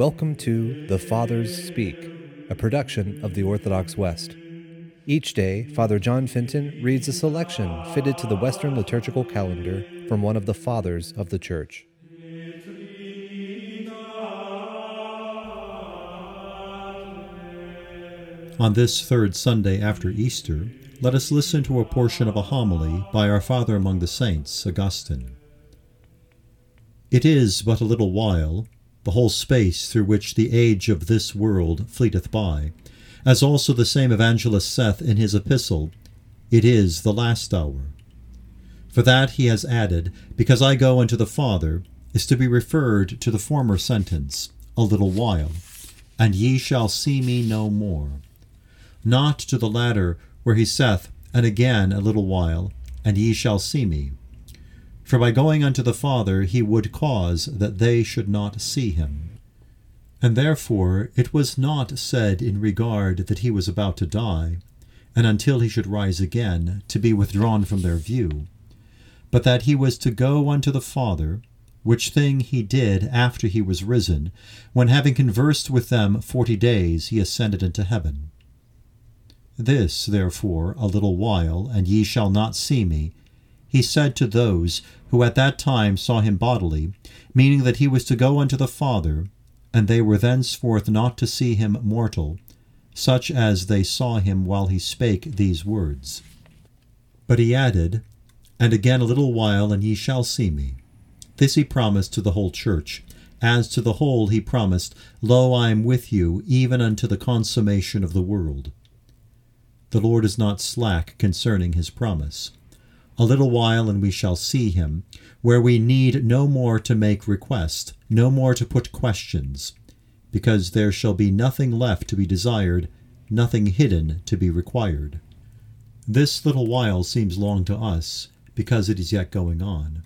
Welcome to The Fathers Speak, a production of the Orthodox West. Each day, Father John Fenton reads a selection fitted to the Western liturgical calendar from one of the Fathers of the Church. On this third Sunday after Easter, let us listen to a portion of a homily by our Father among the Saints, Augustine. It is but a little while, the whole space through which the age of this world fleeteth by, as also the same evangelist saith in his epistle, It is the last hour. For that he has added, Because I go unto the Father, is to be referred to the former sentence, A little while, and ye shall see me no more not to the latter, where he saith, And again a little while, and ye shall see me. For by going unto the Father he would cause that they should not see him. And therefore it was not said in regard that he was about to die, and until he should rise again, to be withdrawn from their view, but that he was to go unto the Father, which thing he did after he was risen, when having conversed with them forty days he ascended into heaven. This, therefore, a little while, and ye shall not see me, he said to those who at that time saw him bodily, meaning that he was to go unto the Father, and they were thenceforth not to see him mortal, such as they saw him while he spake these words. But he added, And again a little while, and ye shall see me. This he promised to the whole church. As to the whole he promised, Lo, I am with you, even unto the consummation of the world. The Lord is not slack concerning his promise. A little while and we shall see him, where we need no more to make request, no more to put questions, because there shall be nothing left to be desired, nothing hidden to be required. This little while seems long to us, because it is yet going on.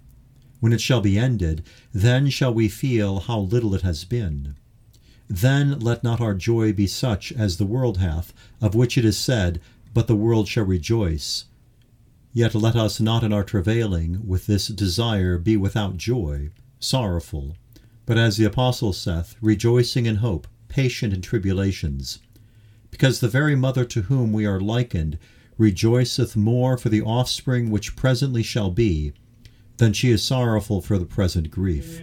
When it shall be ended, then shall we feel how little it has been. Then let not our joy be such as the world hath, of which it is said, but the world shall rejoice. Yet let us not in our travailing with this desire be without joy, sorrowful, but as the Apostle saith, rejoicing in hope, patient in tribulations. Because the very mother to whom we are likened rejoiceth more for the offspring which presently shall be, than she is sorrowful for the present grief.